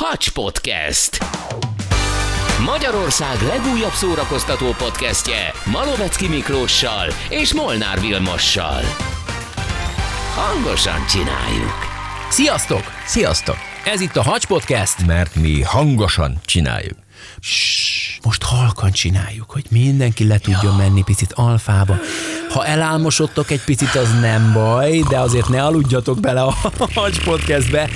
Hacs Podcast. Magyarország legújabb szórakoztató podcastje Malovecki Miklóssal és Molnár Vilmossal. Hangosan csináljuk. Sziasztok! Sziasztok! Ez itt a Hacs Podcast. Mert mi hangosan csináljuk. Ssss, most halkan csináljuk, hogy mindenki le tudjon menni picit alfába. Ha elálmosodtok egy picit, az nem baj, de azért ne aludjatok bele a Hacs Podcastbe,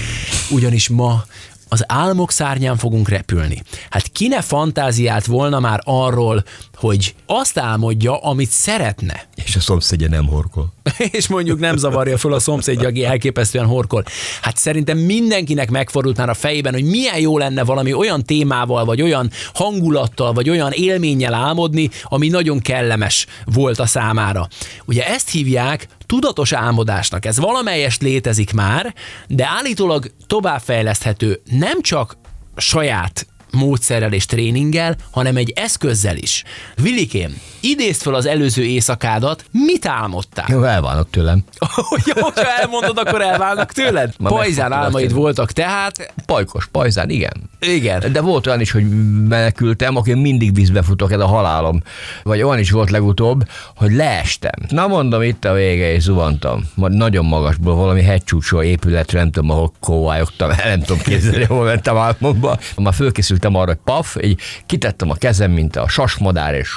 ugyanis ma az álmok szárnyán fogunk repülni. Hát ki ne fantáziált volna már arról, hogy azt álmodja, amit szeretne. És a szomszédja nem horkol. és mondjuk nem zavarja föl a szomszédja, aki elképesztően horkol. Hát szerintem mindenkinek megfordult már a fejében, hogy milyen jó lenne valami olyan témával, vagy olyan hangulattal, vagy olyan élménnyel álmodni, ami nagyon kellemes volt a számára. Ugye ezt hívják tudatos álmodásnak. Ez valamelyest létezik már, de állítólag továbbfejleszthető nem csak saját módszerrel és tréninggel, hanem egy eszközzel is. Vilikém, idézd fel az előző éjszakádat, mit álmodtál? Jó, elválnak tőlem. Jó, ha elmondod, akkor elválnak tőled? Ma Pajzán álmaid voltak tehát. Pajkos, pajzán, igen. Igen. De volt olyan is, hogy menekültem, aki mindig vízbe futok, ez a halálom. Vagy olyan is volt legutóbb, hogy leestem. Na mondom, itt a vége, és zuhantam. Majd nagyon magasból valami hegycsúcsó épületre, nem tudom, ahol kóvályogtam, nem tudom képzelni, hol mentem álmomba. Már fölkészültem arra, hogy paf, így kitettem a kezem, mint a sasmadár, és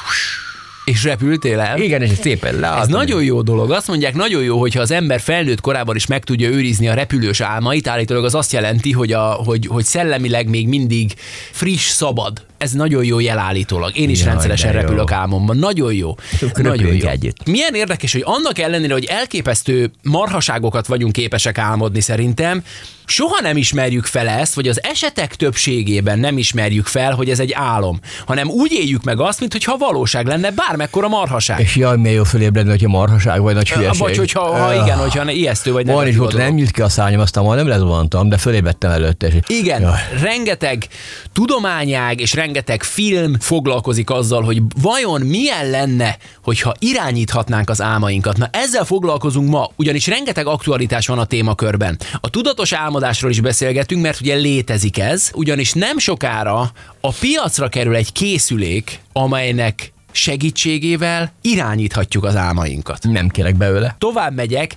És repültél el? igen, és szépen leálltam. Ez nagyon jó dolog. Azt mondják, nagyon jó, hogyha az ember felnőtt korában is meg tudja őrizni a repülős álmait, állítólag az azt jelenti, hogy, a, hogy, hogy szellemileg még mindig friss, szabad. Ez nagyon jó jel állítólag. Én is Jaj, rendszeresen de jó. repülök álmomban. Nagyon jó. Nagyon jó. együtt. Milyen érdekes, hogy annak ellenére, hogy elképesztő marhaságokat vagyunk képesek álmodni szerintem, soha nem ismerjük fel ezt, vagy az esetek többségében nem ismerjük fel, hogy ez egy álom, hanem úgy éljük meg azt, mintha valóság lenne bármekkora marhaság. És jaj, milyen jó fölébredni, hogyha marhaság vagy nagy hülyeség. Vagy hogyha ha Ah. igen, hogyha ijesztő vagy Van is volt, nem nyílt ki a szárnyam, aztán majd nem lezuhantam, de fölébredtem előtte. És... Igen, Jaj. rengeteg tudományág és rengeteg film foglalkozik azzal, hogy vajon milyen lenne, hogyha irányíthatnánk az álmainkat. Na ezzel foglalkozunk ma, ugyanis rengeteg aktualitás van a témakörben. A tudatos álmodásról is beszélgetünk, mert ugye létezik ez, ugyanis nem sokára a piacra kerül egy készülék, amelynek segítségével irányíthatjuk az álmainkat Nem kérek belőle. tovább megyek,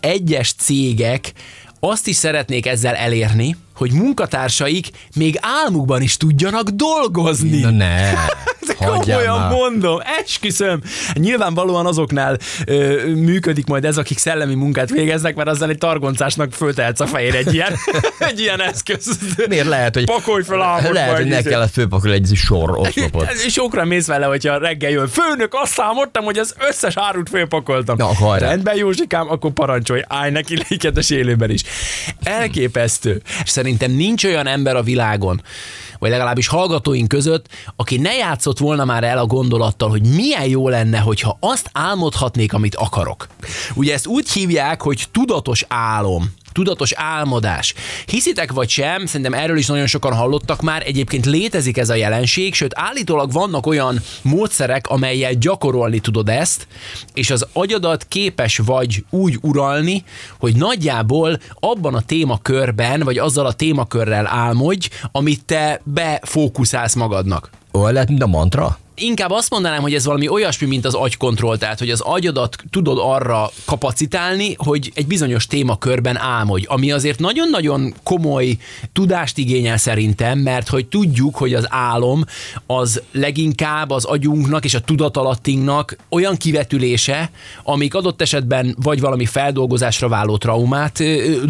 egyes cégek azt is szeretnék ezzel elérni, hogy munkatársaik még álmukban is tudjanak dolgozni. Na ne, Komolyan már. mondom, esküszöm. Nyilvánvalóan azoknál ö, működik majd ez, akik szellemi munkát végeznek, mert azzal egy targoncásnak föltehetsz a fejére egy ilyen, egy ilyen eszköz. Miért lehet, hogy... Pakolj fel álmodba Lehet, hogy ne kellett fölpakolni egy sor oszlopot. Sokra mész vele, hogyha reggel jön. Főnök, azt számoltam, hogy az összes árut fölpakoltam. Na, hajrá. Rendben, Józsikám, akkor parancsolj, állj neki léketes élőben is. Elképesztő. És szerintem nincs olyan ember a világon, vagy legalábbis hallgatóink között, aki ne játszott volna már el a gondolattal, hogy milyen jó lenne, hogyha azt álmodhatnék, amit akarok. Ugye ezt úgy hívják, hogy tudatos álom tudatos álmodás. Hiszitek vagy sem, szerintem erről is nagyon sokan hallottak már, egyébként létezik ez a jelenség, sőt állítólag vannak olyan módszerek, amelyel gyakorolni tudod ezt, és az agyadat képes vagy úgy uralni, hogy nagyjából abban a témakörben, vagy azzal a témakörrel álmodj, amit te befókuszálsz magadnak. Olyan lehet, mint a mantra? Inkább azt mondanám, hogy ez valami olyasmi, mint az agykontroll, tehát hogy az agyadat tudod arra kapacitálni, hogy egy bizonyos témakörben álmodj, ami azért nagyon-nagyon komoly tudást igényel szerintem, mert hogy tudjuk, hogy az álom az leginkább az agyunknak és a tudatalattinknak olyan kivetülése, amik adott esetben vagy valami feldolgozásra váló traumát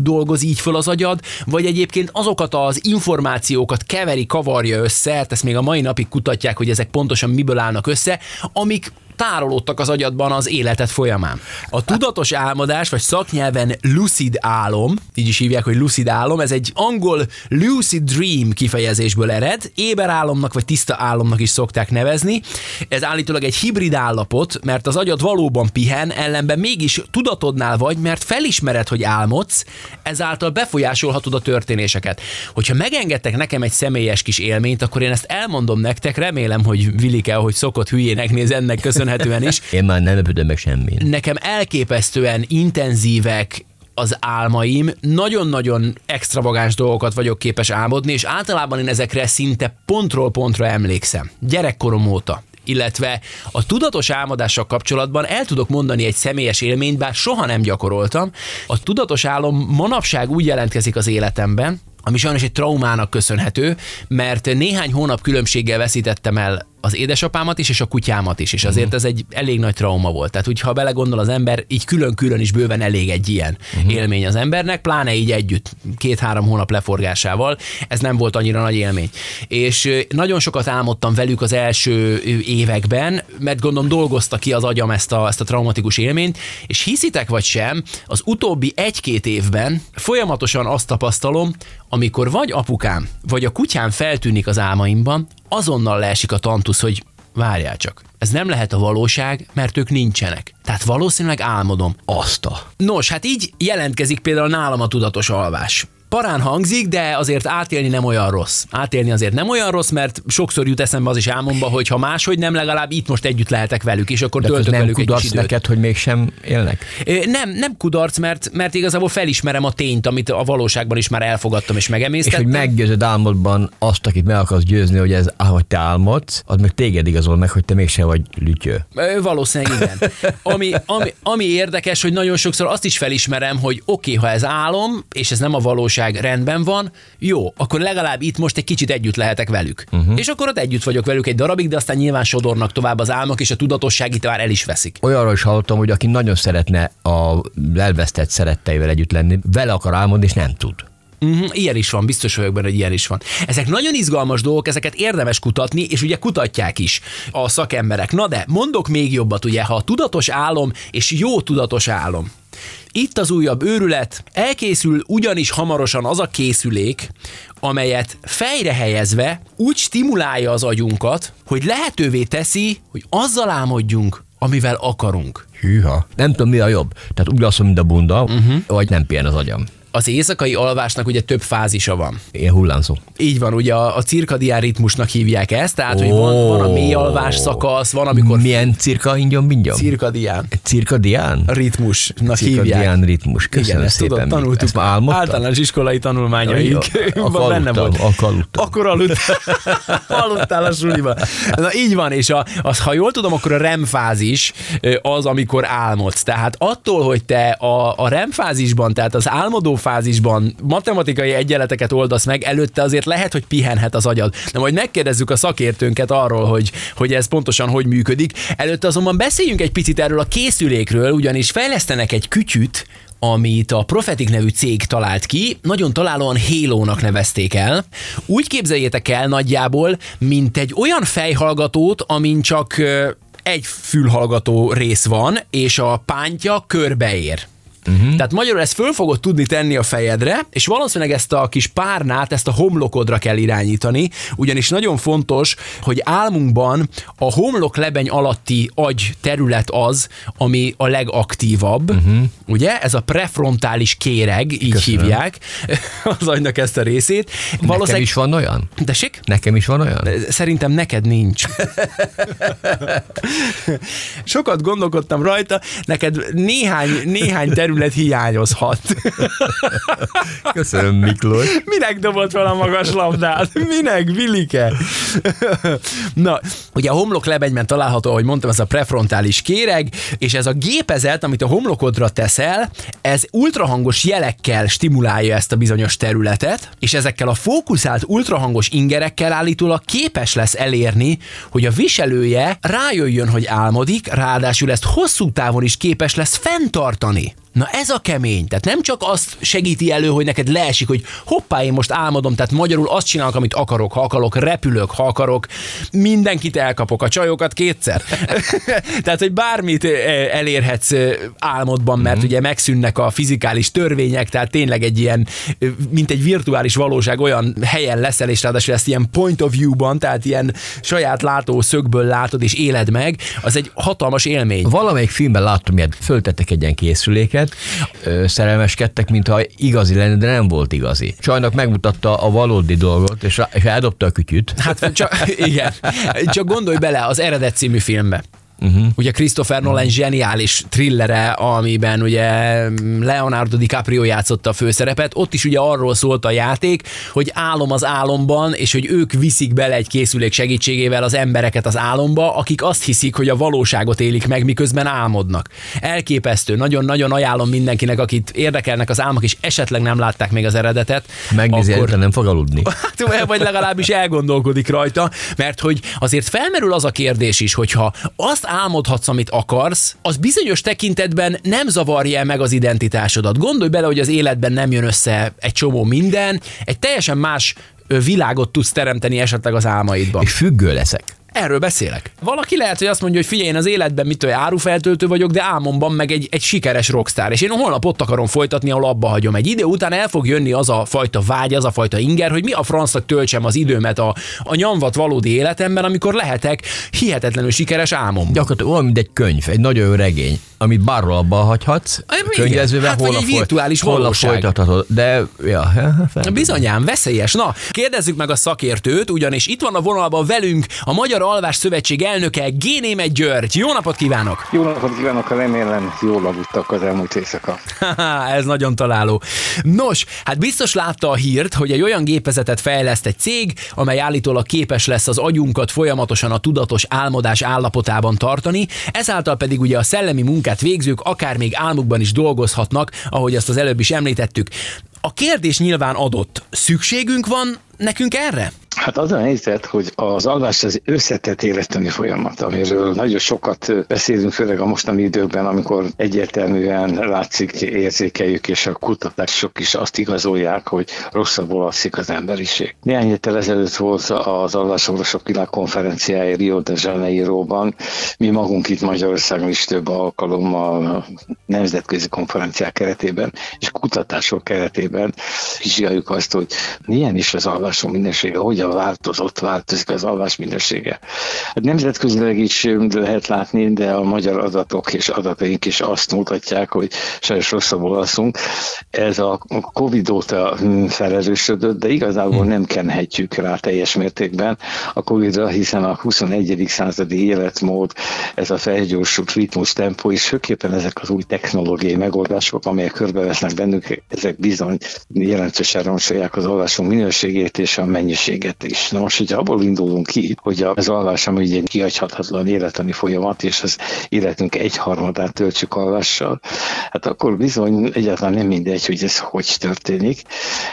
dolgoz így föl az agyad, vagy egyébként azokat az információkat keveri, kavarja össze, hát ezt még a mai napig kutatják, hogy ezek pontosan miből állnak össze, amik tárolódtak az agyadban az életed folyamán. A tudatos álmodás, vagy szaknyelven lucid álom, így is hívják, hogy lucid álom, ez egy angol lucid dream kifejezésből ered, éber álomnak vagy tiszta álomnak is szokták nevezni. Ez állítólag egy hibrid állapot, mert az agyad valóban pihen, ellenben mégis tudatodnál vagy, mert felismered, hogy álmodsz, ezáltal befolyásolhatod a történéseket. Hogyha megengedtek nekem egy személyes kis élményt, akkor én ezt elmondom nektek, remélem, hogy Vilike, hogy szokott hülyének néz ennek köszönhetően is. Én már nem lepődöm meg semmi. Nekem elképesztően intenzívek, az álmaim, nagyon-nagyon extravagáns dolgokat vagyok képes álmodni, és általában én ezekre szinte pontról pontra emlékszem. Gyerekkorom óta illetve a tudatos álmodással kapcsolatban el tudok mondani egy személyes élményt, bár soha nem gyakoroltam. A tudatos álom manapság úgy jelentkezik az életemben, ami sajnos egy traumának köszönhető, mert néhány hónap különbséggel veszítettem el az édesapámat is, és a kutyámat is, és azért uh-huh. ez egy elég nagy trauma volt. Tehát, hogyha belegondol az ember, így külön-külön is bőven elég egy ilyen uh-huh. élmény az embernek, pláne így együtt, két-három hónap leforgásával, ez nem volt annyira nagy élmény. És nagyon sokat álmodtam velük az első években, mert gondolom dolgozta ki az agyam ezt a, ezt a traumatikus élményt, és hiszitek vagy sem, az utóbbi egy-két évben folyamatosan azt tapasztalom, amikor vagy apukám, vagy a kutyám feltűnik az álmaimban, azonnal leesik a tantusz, hogy várjál csak, ez nem lehet a valóság, mert ők nincsenek. Tehát valószínűleg álmodom. Azt a. Nos, hát így jelentkezik például nálam a tudatos alvás parán hangzik, de azért átélni nem olyan rossz. Átélni azért nem olyan rossz, mert sokszor jut eszembe az is álmomba, hogy ha máshogy nem, legalább itt most együtt lehetek velük, és akkor de töltök nem velük egy kis időt. neked, hogy mégsem élnek? Nem, nem kudarc, mert, mert igazából felismerem a tényt, amit a valóságban is már elfogadtam és megemésztettem. És hogy meggyőzöd álmodban azt, akit meg akarsz győzni, hogy ez, ahogy te álmodsz, az meg téged igazol meg, hogy te mégsem vagy lütyő. Valószínűleg igen. Ami, ami, ami érdekes, hogy nagyon sokszor azt is felismerem, hogy oké, okay, ha ez álom, és ez nem a valóság, valóság rendben van, jó, akkor legalább itt most egy kicsit együtt lehetek velük. Uh-huh. És akkor ott együtt vagyok velük egy darabig, de aztán nyilván sodornak tovább az álmok, és a tudatosság itt már el is veszik. Olyanról is hallottam, hogy aki nagyon szeretne a elvesztett szeretteivel együtt lenni, vele akar álmodni, és nem tud. Uh-huh, ilyen is van, biztos vagyok benne, hogy ilyen is van. Ezek nagyon izgalmas dolgok, ezeket érdemes kutatni, és ugye kutatják is a szakemberek. Na de, mondok még jobbat, ugye, ha a tudatos álom és jó tudatos álom, itt az újabb őrület, elkészül ugyanis hamarosan az a készülék, amelyet fejre helyezve úgy stimulálja az agyunkat, hogy lehetővé teszi, hogy azzal álmodjunk, amivel akarunk. Hűha. Nem tudom, mi a jobb. Tehát alszom, mint a bunda, uh-huh. vagy nem pihen az agyam az éjszakai alvásnak ugye több fázisa van. Ilyen hullámzó. Így van, ugye a, a cirkadián ritmusnak hívják ezt, tehát oh. hogy van, van a mély alvás szakasz, van amikor... Milyen cirka ingyom bingyom? Cirkadián. Cirkadián? Ritmusnak Cirkadián hívják. ritmus. Köszönöm Igen, ezt szépen. tudod, tanultuk. Ezt már Általános iskolai tanulmányaink. Akkor benne volt. Akkor aludtam. Akkor aludtál. aludtál a suliba. Na így van, és a, az, ha jól tudom, akkor a REM fázis az, amikor álmodsz. Tehát attól, hogy te a, a REM fázisban, tehát az álmodó fázisban matematikai egyenleteket oldasz meg, előtte azért lehet, hogy pihenhet az agyad. De majd megkérdezzük a szakértőnket arról, hogy, hogy ez pontosan hogy működik. Előtte azonban beszéljünk egy picit erről a készülékről, ugyanis fejlesztenek egy kütyüt, amit a Prophetic nevű cég talált ki, nagyon találóan Halo-nak nevezték el. Úgy képzeljétek el nagyjából, mint egy olyan fejhallgatót, amin csak egy fülhallgató rész van, és a pántja körbeér. Uh-huh. Tehát magyarul ezt föl fogod tudni tenni a fejedre, és valószínűleg ezt a kis párnát, ezt a homlokodra kell irányítani, ugyanis nagyon fontos, hogy álmunkban a homlok lebeny alatti agy terület az, ami a legaktívabb, uh-huh. ugye? Ez a prefrontális kéreg, így Köszönöm. hívják az agynak ezt a részét. Nekem is van olyan? Tessék? Nekem is van olyan? Szerintem neked nincs. Sokat gondolkodtam rajta, neked néhány, néhány terület terület hiányozhat. Köszönöm, Miklós. Minek dobott fel a magas labdát? Minek, Vilike? Na, ugye a homlok lebegyben található, ahogy mondtam, ez a prefrontális kéreg, és ez a gépezet, amit a homlokodra teszel, ez ultrahangos jelekkel stimulálja ezt a bizonyos területet, és ezekkel a fókuszált ultrahangos ingerekkel állítólag képes lesz elérni, hogy a viselője rájöjjön, hogy álmodik, ráadásul ezt hosszú távon is képes lesz fenntartani. Na ez a kemény. Tehát nem csak azt segíti elő, hogy neked leesik, hogy hoppá, én most álmodom, tehát magyarul azt csinálok, amit akarok, ha akarok, repülök, ha akarok, mindenkit elkapok, a csajokat kétszer. tehát, hogy bármit elérhetsz álmodban, mert mm-hmm. ugye megszűnnek a fizikális törvények, tehát tényleg egy ilyen, mint egy virtuális valóság olyan helyen leszel, és ráadásul ezt ilyen point of view-ban, tehát ilyen saját látószögből látod és éled meg, az egy hatalmas élmény. Valamelyik filmben láttam, hogy föltettek egy ilyen készüléket, őket, szerelmeskedtek, mintha igazi lenne, de nem volt igazi. Csajnak megmutatta a valódi dolgot, és, és eldobta a kütyüt. Hát csak, igen. Csak gondolj bele az eredet című filmbe Uh-huh. Ugye Christopher Nolan zseniális thrillere, amiben ugye Leonardo DiCaprio játszotta a főszerepet, ott is ugye arról szólt a játék, hogy álom az álomban, és hogy ők viszik bele egy készülék segítségével az embereket az álomba, akik azt hiszik, hogy a valóságot élik meg, miközben álmodnak. Elképesztő, nagyon-nagyon ajánlom mindenkinek, akit érdekelnek az álmok, és esetleg nem látták még az eredetet. Megnézi, akkor... nem fog aludni. Hát, vagy legalábbis elgondolkodik rajta, mert hogy azért felmerül az a kérdés is, hogyha azt álmodhatsz, amit akarsz, az bizonyos tekintetben nem zavarja meg az identitásodat. Gondolj bele, hogy az életben nem jön össze egy csomó minden, egy teljesen más világot tudsz teremteni esetleg az álmaidban. És függő leszek. Erről beszélek. Valaki lehet, hogy azt mondja, hogy figyelj, én az életben mit olyan árufeltöltő vagyok, de álmomban meg egy, egy sikeres rockstar, és én holnap ott akarom folytatni, ahol abba hagyom. Egy idő után el fog jönni az a fajta vágy, az a fajta inger, hogy mi a francnak töltsem az időmet a, a nyomvat valódi életemben, amikor lehetek hihetetlenül sikeres álmom. Gyakorlatilag olyan, mint egy könyv, egy nagyon jó regény, amit bárhol abba hagyhatsz, könyvezővel, hát, hol, egy virtuális hol folytathatod. De, ja, Bizonyám, veszélyes. Na, kérdezzük meg a szakértőt, ugyanis itt van a vonalban velünk a Magyar Magyar Alvás Szövetség elnöke Génémet György. Jó napot kívánok! Jó napot kívánok, remélem jól aludtak az elmúlt éjszaka. Ez nagyon találó. Nos, hát biztos látta a hírt, hogy egy olyan gépezetet fejleszt egy cég, amely állítólag képes lesz az agyunkat folyamatosan a tudatos álmodás állapotában tartani, ezáltal pedig ugye a szellemi munkát végzők akár még álmukban is dolgozhatnak, ahogy azt az előbb is említettük. A kérdés nyilván adott. Szükségünk van nekünk erre? Hát az a helyzet, hogy az alvás az összetett élettani folyamat, amiről nagyon sokat beszélünk, főleg a mostani időkben, amikor egyértelműen látszik, érzékeljük, és a kutatások is azt igazolják, hogy rosszabbul alszik az emberiség. Néhány héttel ezelőtt volt az alvásorvosok világkonferenciája Rio de Janeiroban. Mi magunk itt Magyarországon is több alkalommal nemzetközi konferenciák keretében és kutatások keretében vizsgáljuk azt, hogy milyen is az alvásunk minősége, hogyan változott, változik az alvás minősége. Hát nemzetközileg is lehet látni, de a magyar adatok és adataink is azt mutatják, hogy sajnos rosszabbul alszunk. Ez a Covid óta felerősödött, de igazából nem kenhetjük rá teljes mértékben a Covid-ra, hiszen a 21. századi életmód, ez a felgyorsult ritmus, tempó, és főképpen ezek az új technológiai megoldások, amelyek körbevesznek bennük, ezek bizony jelentősen roncsolják az alvásunk minőségét és a mennyiséget is. Na most, hogyha abból indulunk ki, hogy az alvás, ami egy kihagyhatatlan életeni folyamat, és az életünk egyharmadát töltsük alvással, hát akkor bizony egyáltalán nem mindegy, hogy ez hogy történik,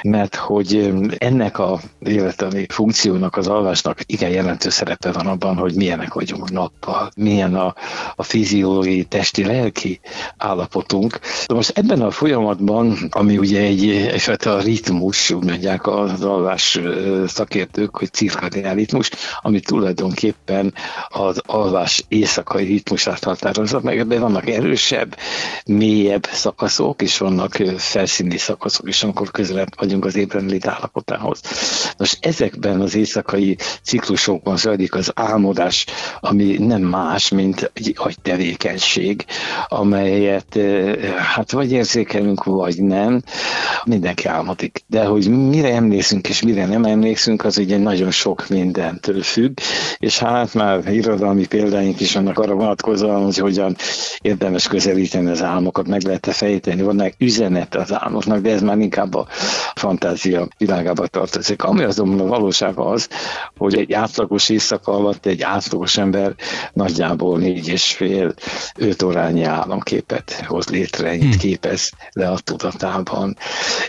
mert hogy ennek a életeni funkciónak, az alvásnak igen jelentős szerepe van abban, hogy milyenek vagyunk nappal, milyen a, a fiziológiai, testi, lelki állapotunk. De most ebben a folyamatban, ami ugye egy, egyfajta ritmus, úgy mondják az alvás szakértő, vezetők, hogy cirkadián ritmus, ami tulajdonképpen az alvás éjszakai ritmusát határozza meg. Ebben vannak erősebb, mélyebb szakaszok, és vannak felszíni szakaszok is, amikor közelebb vagyunk az ébrenlét állapotához. Most ezekben az éjszakai ciklusokban zajlik az álmodás, ami nem más, mint egy agytevékenység, amelyet hát vagy érzékelünk, vagy nem. Mindenki álmodik. De hogy mire emlékszünk és mire nem emlékszünk, az ugye nagyon sok mindentől függ, és hát már irodalmi példáink is vannak arra vonatkozóan, hogy hogyan érdemes közelíteni az álmokat, meg lehet-e fejteni, vannak üzenet az álmoknak, de ez már inkább a fantázia világába tartozik. Ami azonban a valóság az, hogy egy átlagos éjszaka alatt egy átlagos ember nagyjából négy és fél, öt órányi álomképet hoz létre, hmm. képez le a tudatában.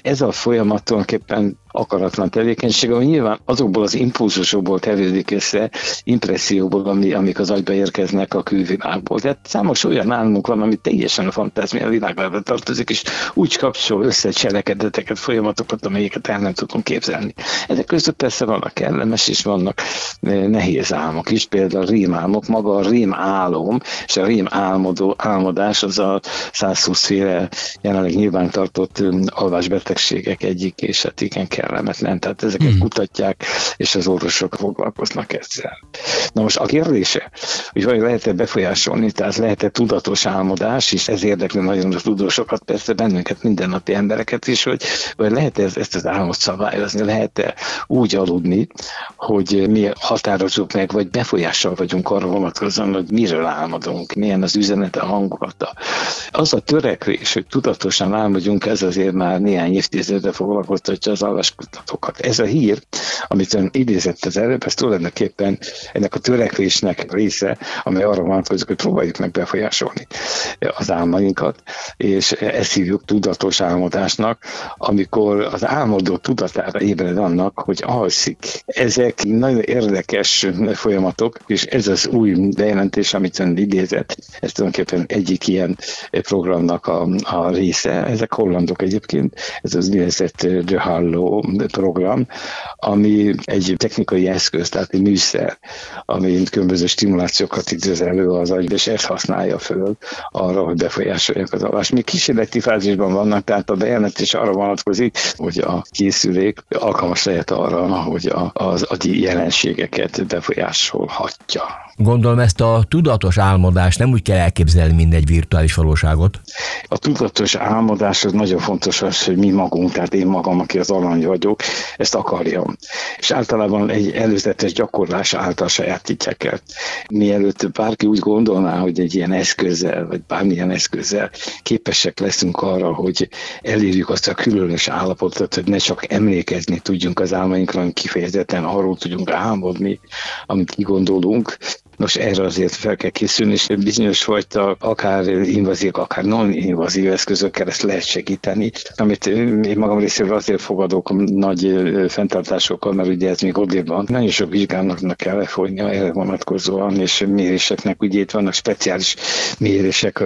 Ez a folyamat tulajdonképpen akaratlan tevékenység, ami nyilván azokból az impulzusokból tevődik össze, impresszióból, ami, amik az agyba érkeznek a külvilágból. Tehát számos olyan álmunk van, ami teljesen a fantázmia világába tartozik, és úgy kapcsol össze cselekedeteket, folyamatokat, amelyeket el nem tudunk képzelni. Ezek között persze vannak kellemes és vannak eh, nehéz álmok is, például a rémálmok, maga a rém álom, és a rém álmodó, álmodás az a 120 féle jelenleg nyilván tartott eh, alvásbetegségek egyik, és hát igen kell kellemetlen, tehát ezeket hmm. kutatják, és az orvosok foglalkoznak ezzel. Na most a kérdése, hogy vagy lehet-e befolyásolni, tehát lehet-e tudatos álmodás, és ez érdekli nagyon a tudósokat, persze bennünket, mindennapi embereket is, hogy vagy lehet -e ezt az álmot szabályozni, lehet-e úgy aludni, hogy mi határozzuk meg, vagy befolyással vagyunk arra vonatkozóan, hogy miről álmodunk, milyen az üzenete, a hangulata. Az a törekvés, hogy tudatosan álmodjunk, ez azért már néhány évtizedre foglalkoztatja az alváskutatókat. Ez a hír, amit ön idézett az előbb, ez tulajdonképpen ennek a törekvésnek része, amely arra vonatkozik, hogy próbáljuk meg befolyásolni az álmainkat, és ezt hívjuk tudatos álmodásnak, amikor az álmodó tudatára ébred annak, hogy alszik. Ezek nagyon érdekes folyamatok, és ez az új bejelentés, amit ön idézett, ez tulajdonképpen egyik ilyen programnak a, a része. Ezek hollandok egyébként, ez az úgynevezett The Hallo program, ami egy technikai eszköz, tehát egy műszer, ami különböző stimulációkat idéz elő az agy, és ezt használja föl arra, hogy befolyásolják az alvást. Még kísérleti fázisban vannak, tehát a bejelentés arra vonatkozik, hogy a készülék alkalmas lehet arra, hogy az agyi jelenségeket befolyásolhatja. Gondolom ezt a tudatos álmodást nem úgy kell elképzelni, mint egy virtuális valóságot. A tudatos álmodás az nagyon fontos az, hogy mi magunk, tehát én magam, aki az alany vagyok, ezt akarjam. És általában egy előzetes gyakorlás által sajátítják el. Mielőtt bárki úgy gondolná, hogy egy ilyen eszközzel, vagy bármilyen eszközzel képesek leszünk arra, hogy elérjük azt a különös állapotot, hogy ne csak emlékezni tudjunk az álmainkra, hanem kifejezetten arról tudjunk álmodni, amit kigondolunk, Nos, erre azért fel kell készülni, és bizonyos fajta akár invazív, akár non-invazív eszközökkel ezt lehet segíteni, amit én magam részéről azért fogadok nagy fenntartásokkal, mert ugye ez még odébb van. Nagyon sok vizsgálatnak kell lefolynia erre vonatkozóan, és méréseknek, ugye itt vannak speciális mérések,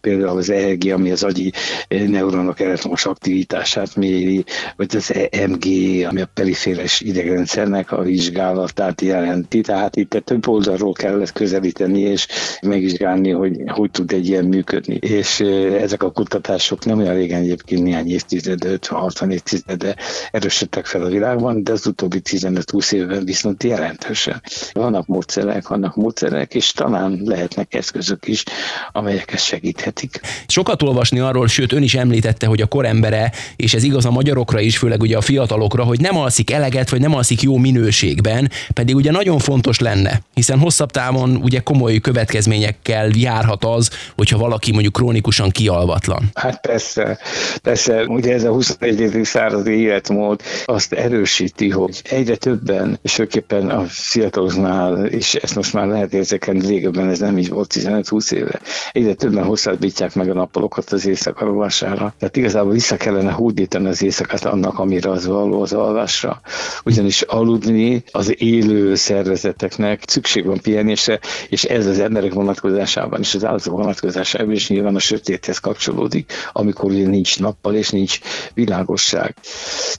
például az EEG, ami az agyi neuronok elektromos aktivitását méri, vagy az EMG, ami a periféres idegrendszernek a vizsgálatát jelenti. Tehát itt több oldalról kellett közelíteni, és megvizsgálni, hogy hogy tud egy ilyen működni. És ezek a kutatások nem olyan régen egyébként néhány évtized, 50-60 évtizede erősödtek fel a világban, de az utóbbi 15-20 évben viszont jelentősen. Vannak módszerek, vannak módszerek, és talán lehetnek eszközök is, amelyek ezt segíthetik. Sokat olvasni arról, sőt ön is említette, hogy a korembere, és ez igaz a magyarokra is, főleg ugye a fiatalokra, hogy nem alszik eleget, vagy nem alszik jó minőségben, pedig ugye nagyon fontos lenne, hiszen hiszen hosszabb távon ugye komoly következményekkel járhat az, hogyha valaki mondjuk krónikusan kialvatlan. Hát persze, persze, ugye ez a 21. századi életmód azt erősíti, hogy egyre többen, és főképpen a fiataloknál, és ezt most már lehet érzékelni, régebben ez nem így volt 15-20 éve, egyre többen hosszabbítják meg a nappalokat az éjszaka rovására. Tehát igazából vissza kellene hódítani az éjszakát annak, amire az való az alvásra. Ugyanis aludni az élő szervezeteknek szükség szükség van pihenésre, és ez az emberek vonatkozásában és az állatok vonatkozásában is nyilván a sötéthez kapcsolódik, amikor ugye nincs nappal és nincs világosság.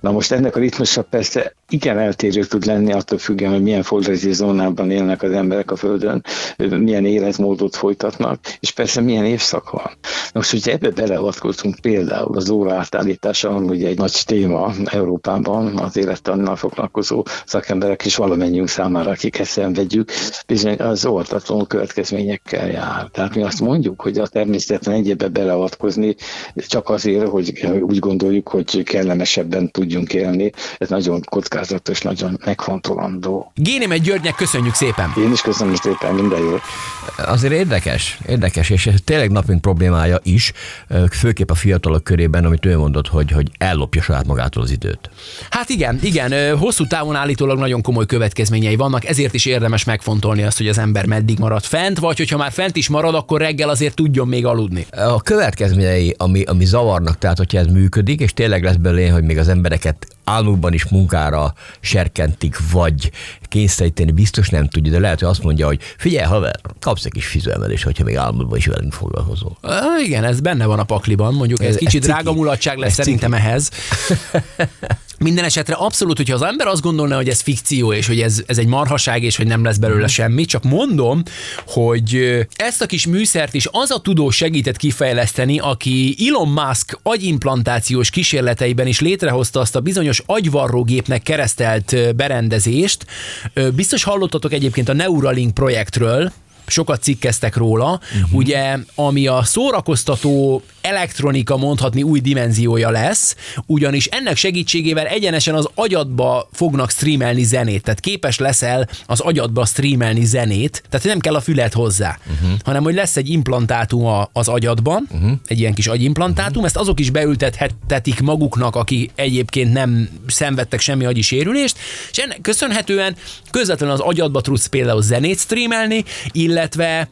Na most ennek a ritmusa persze igen eltérő tud lenni attól függően, hogy milyen földrajzi zónában élnek az emberek a Földön, milyen életmódot folytatnak, és persze milyen évszak van. Na most, hogyha ebbe beleavatkozunk például az óra átállítása, ugye egy nagy téma Európában az élettannal foglalkozó szakemberek is valamennyiünk számára, akik ezt szenvedjük, bizony az ortatlanul következményekkel jár. Tehát mi azt mondjuk, hogy a természetben egyébbe beleavatkozni csak azért, hogy úgy gondoljuk, hogy kellemesebben tudjunk élni. Ez nagyon kockázatos, nagyon megfontolandó. Génémet Györgynek köszönjük szépen! Én is köszönöm szépen, minden jó. Azért érdekes, érdekes, és ez tényleg napunk problémája is, főképp a fiatalok körében, amit ő mondott, hogy, hogy ellopja saját magától az időt. Hát igen, igen, hosszú távon állítólag nagyon komoly következményei vannak, ezért is érdemes megfontolni azt, hogy az ember meddig marad fent, vagy hogyha már fent is marad, akkor reggel azért tudjon még aludni. A következményei, ami, ami zavarnak, tehát hogyha ez működik, és tényleg lesz belőle, hogy még az embereket álmukban is munkára serkentik, vagy kényszeríteni, biztos nem tudja, de lehet, hogy azt mondja, hogy figyelj, haver, kapsz egy kis fizemelés, hogyha még álmodban is velünk foglalkozol. igen, ez benne van a pakliban, mondjuk ez, ez kicsit drága mulatság lesz szerintem ehhez. minden esetre abszolút, hogyha az ember azt gondolna, hogy ez fikció, és hogy ez, ez egy marhaság, és hogy nem lesz belőle semmi, csak mondom, hogy ezt a kis műszert is az a tudós segített kifejleszteni, aki Elon Musk agyimplantációs kísérleteiben is létrehozta azt a bizonyos agyvarrógépnek keresztelt berendezést. Biztos hallottatok egyébként a Neuralink projektről, sokat cikkeztek róla, uh-huh. ugye, ami a szórakoztató elektronika mondhatni új dimenziója lesz, ugyanis ennek segítségével egyenesen az agyadba fognak streamelni zenét, tehát képes leszel az agyadba streamelni zenét, tehát nem kell a fület hozzá, uh-huh. hanem hogy lesz egy implantátum az agyadban, uh-huh. egy ilyen kis agyimplantátum, uh-huh. ezt azok is beültethetik maguknak, akik egyébként nem szenvedtek semmi agyi sérülést, és ennek köszönhetően közvetlenül az agyadba tudsz például zenét streamelni, illetve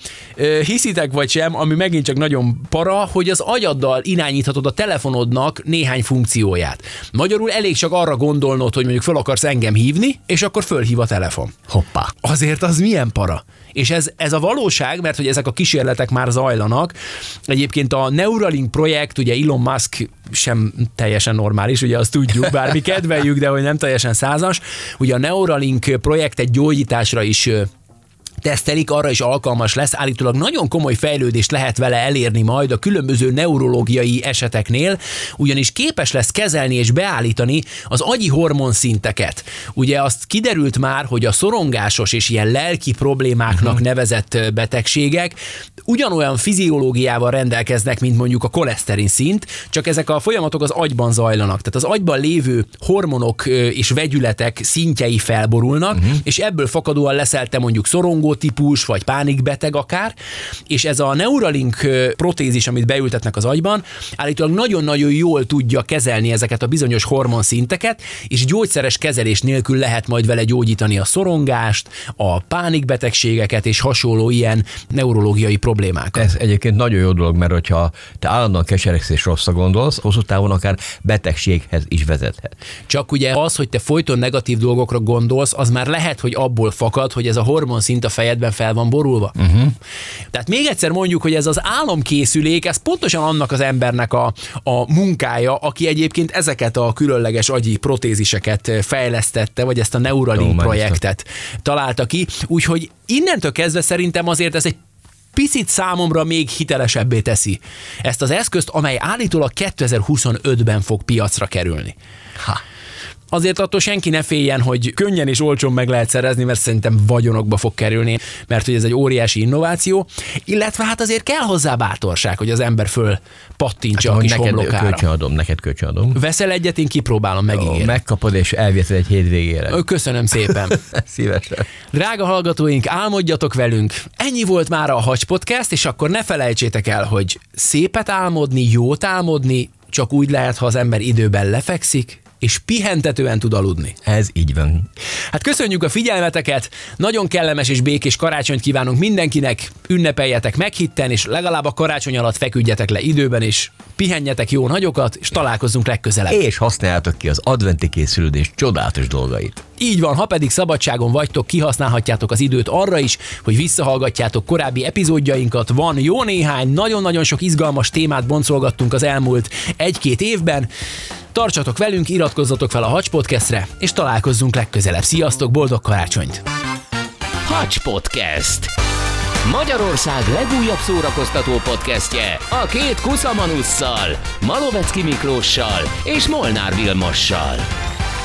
hiszitek vagy sem, ami megint csak nagyon para, hogy az agyaddal irányíthatod a telefonodnak néhány funkcióját. Magyarul elég csak arra gondolnod, hogy mondjuk fel akarsz engem hívni, és akkor fölhív a telefon. Hoppá. Azért az milyen para? És ez, ez a valóság, mert hogy ezek a kísérletek már zajlanak. Egyébként a Neuralink projekt, ugye Elon Musk sem teljesen normális, ugye azt tudjuk, bár mi kedveljük, de hogy nem teljesen százas. Ugye a Neuralink projekt egy gyógyításra is tesztelik, arra is alkalmas lesz, állítólag nagyon komoly fejlődést lehet vele elérni majd a különböző neurológiai eseteknél, ugyanis képes lesz kezelni és beállítani az agyi hormonszinteket. Ugye azt kiderült már, hogy a szorongásos és ilyen lelki problémáknak uh-huh. nevezett betegségek ugyanolyan fiziológiával rendelkeznek, mint mondjuk a koleszterin szint, csak ezek a folyamatok az agyban zajlanak. Tehát az agyban lévő hormonok és vegyületek szintjei felborulnak, uh-huh. és ebből fakadóan leszel te mondjuk szorongó típus, vagy pánikbeteg akár, és ez a Neuralink protézis, amit beültetnek az agyban, állítólag nagyon-nagyon jól tudja kezelni ezeket a bizonyos hormonszinteket, és gyógyszeres kezelés nélkül lehet majd vele gyógyítani a szorongást, a pánikbetegségeket és hasonló ilyen neurológiai problémákat. Ez egyébként nagyon jó dolog, mert hogyha te állandóan keseregsz és rosszra gondolsz, hosszú távon akár betegséghez is vezethet. Csak ugye az, hogy te folyton negatív dolgokra gondolsz, az már lehet, hogy abból fakad, hogy ez a hormonszint a fejedben fel van borulva. Uh-huh. Tehát még egyszer mondjuk, hogy ez az álomkészülék, ez pontosan annak az embernek a, a munkája, aki egyébként ezeket a különleges agyi protéziseket fejlesztette, vagy ezt a Neuralink Tudományozta. projektet találta ki. Úgyhogy innentől kezdve szerintem azért ez egy picit számomra még hitelesebbé teszi ezt az eszközt, amely állítólag 2025-ben fog piacra kerülni. Ha. Azért attól senki ne féljen, hogy könnyen és olcsón meg lehet szerezni, mert szerintem vagyonokba fog kerülni, mert hogy ez egy óriási innováció, illetve hát azért kell hozzá bátorság, hogy az ember föl pattintsa hát, a kis neked homlokára. kölcsönadom, neked kölcsönadom. Veszel egyet, én kipróbálom, Ó, megígérem. megkapod és elviheted egy hétvégére. Köszönöm szépen. Szívesen. Drága hallgatóink, álmodjatok velünk. Ennyi volt már a Hacs Podcast, és akkor ne felejtsétek el, hogy szépet álmodni, jót álmodni, csak úgy lehet, ha az ember időben lefekszik, és pihentetően tud aludni. Ez így van. Hát köszönjük a figyelmeteket, nagyon kellemes és békés karácsonyt kívánunk mindenkinek, ünnepeljetek meghitten, és legalább a karácsony alatt feküdjetek le időben, és pihenjetek jó nagyokat, és találkozzunk legközelebb. És használjátok ki az adventi készülődés csodálatos dolgait. Így van, ha pedig szabadságon vagytok, kihasználhatjátok az időt arra is, hogy visszahallgatjátok korábbi epizódjainkat. Van jó néhány, nagyon-nagyon sok izgalmas témát boncolgattunk az elmúlt egy-két évben. Tartsatok velünk, iratkozzatok fel a Hacs Podcastre, és találkozzunk legközelebb. Sziasztok, boldog karácsonyt! Hacs Podcast. Magyarország legújabb szórakoztató podcastje a két kuszamanusszal, Malovecki Miklóssal és Molnár Vilmossal.